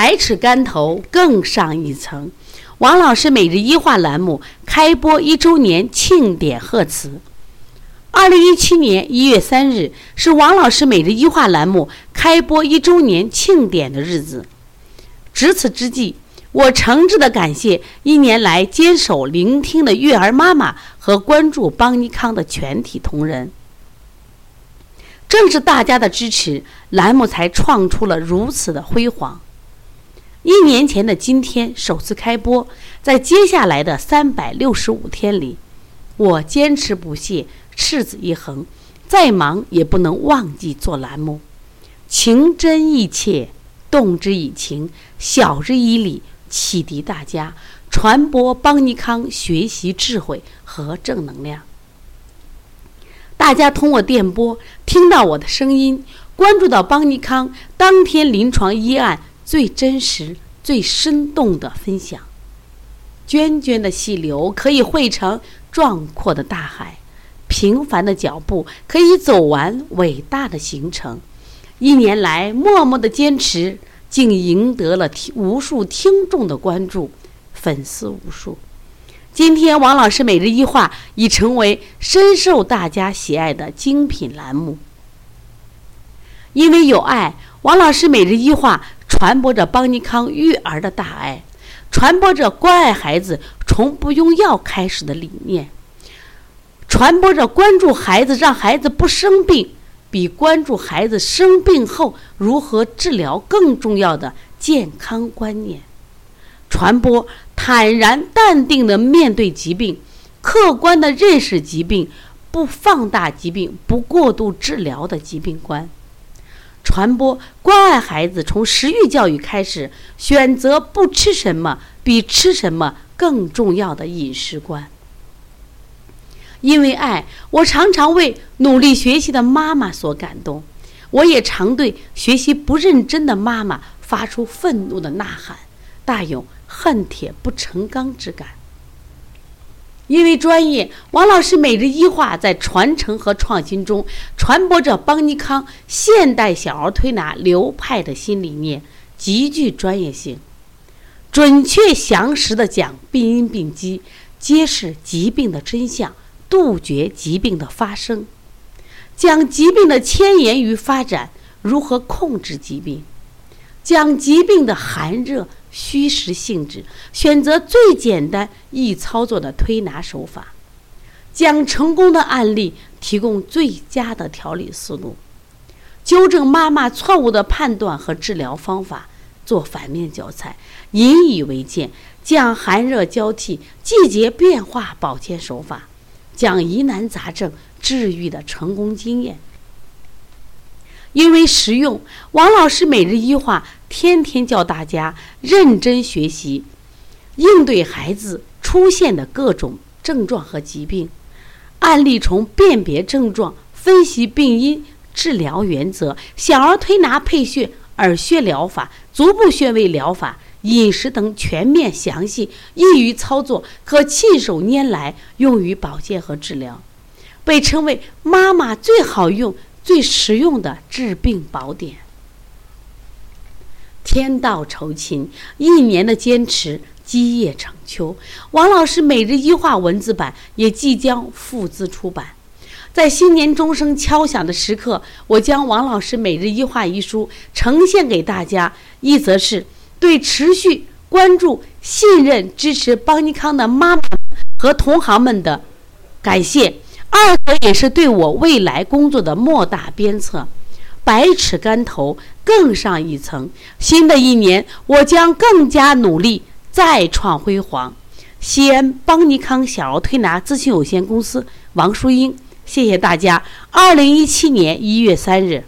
百尺竿头更上一层。王老师每日一话栏目开播一周年庆典贺词。二零一七年一月三日是王老师每日一话栏目开播一周年庆典的日子。值此之际，我诚挚的感谢一年来坚守聆听的育儿妈妈和关注邦尼康的全体同仁。正是大家的支持，栏目才创出了如此的辉煌。一年前的今天首次开播，在接下来的三百六十五天里，我坚持不懈，赤子一横，再忙也不能忘记做栏目，情真意切，动之以情，晓之以理，启迪大家，传播邦尼康学习智慧和正能量。大家通过电波听到我的声音，关注到邦尼康当天临床医案。最真实、最生动的分享。涓涓的细流可以汇成壮阔的大海，平凡的脚步可以走完伟大的行程。一年来默默的坚持，竟赢得了无数听众的关注，粉丝无数。今天，王老师每日一话已成为深受大家喜爱的精品栏目。因为有爱，王老师每日一话。传播着邦尼康育儿的大爱，传播着关爱孩子从不用药开始的理念，传播着关注孩子让孩子不生病，比关注孩子生病后如何治疗更重要的健康观念，传播坦然淡定的面对疾病，客观的认识疾病，不放大疾病，不过度治疗的疾病观。传播关爱孩子，从食欲教育开始，选择不吃什么比吃什么更重要的饮食观。因为爱，我常常为努力学习的妈妈所感动，我也常对学习不认真的妈妈发出愤怒的呐喊，大有恨铁不成钢之感。因为专业，王老师每日一话在传承和创新中传播着邦尼康现代小儿推拿流派的新理念，极具专业性，准确详实的讲病因病机，揭示疾病的真相，杜绝疾病的发生，讲疾病的迁延与发展，如何控制疾病，讲疾病的寒热。虚实性质，选择最简单易操作的推拿手法，讲成功的案例，提供最佳的调理思路，纠正妈妈错误的判断和治疗方法，做反面教材，引以为鉴，讲寒热交替、季节变化保健手法，讲疑难杂症治愈的成功经验。因为实用，王老师每日一话，天天教大家认真学习，应对孩子出现的各种症状和疾病。案例从辨别症状、分析病因、治疗原则、小儿推拿配穴、耳穴疗法、足部穴位疗法、饮食等全面详细，易于操作，可信手拈来，用于保健和治疗，被称为妈妈最好用。最实用的治病宝典。天道酬勤，一年的坚持，基业成秋。王老师每日一话文字版也即将复资出版。在新年钟声敲响的时刻，我将王老师每日一话一书呈现给大家。一则是对持续关注、信任、支持邦尼康的妈妈和同行们的感谢。二则也是对我未来工作的莫大鞭策，百尺竿头更上一层。新的一年，我将更加努力，再创辉煌。西安邦尼康小儿推拿咨询有限公司王淑英，谢谢大家。二零一七年一月三日。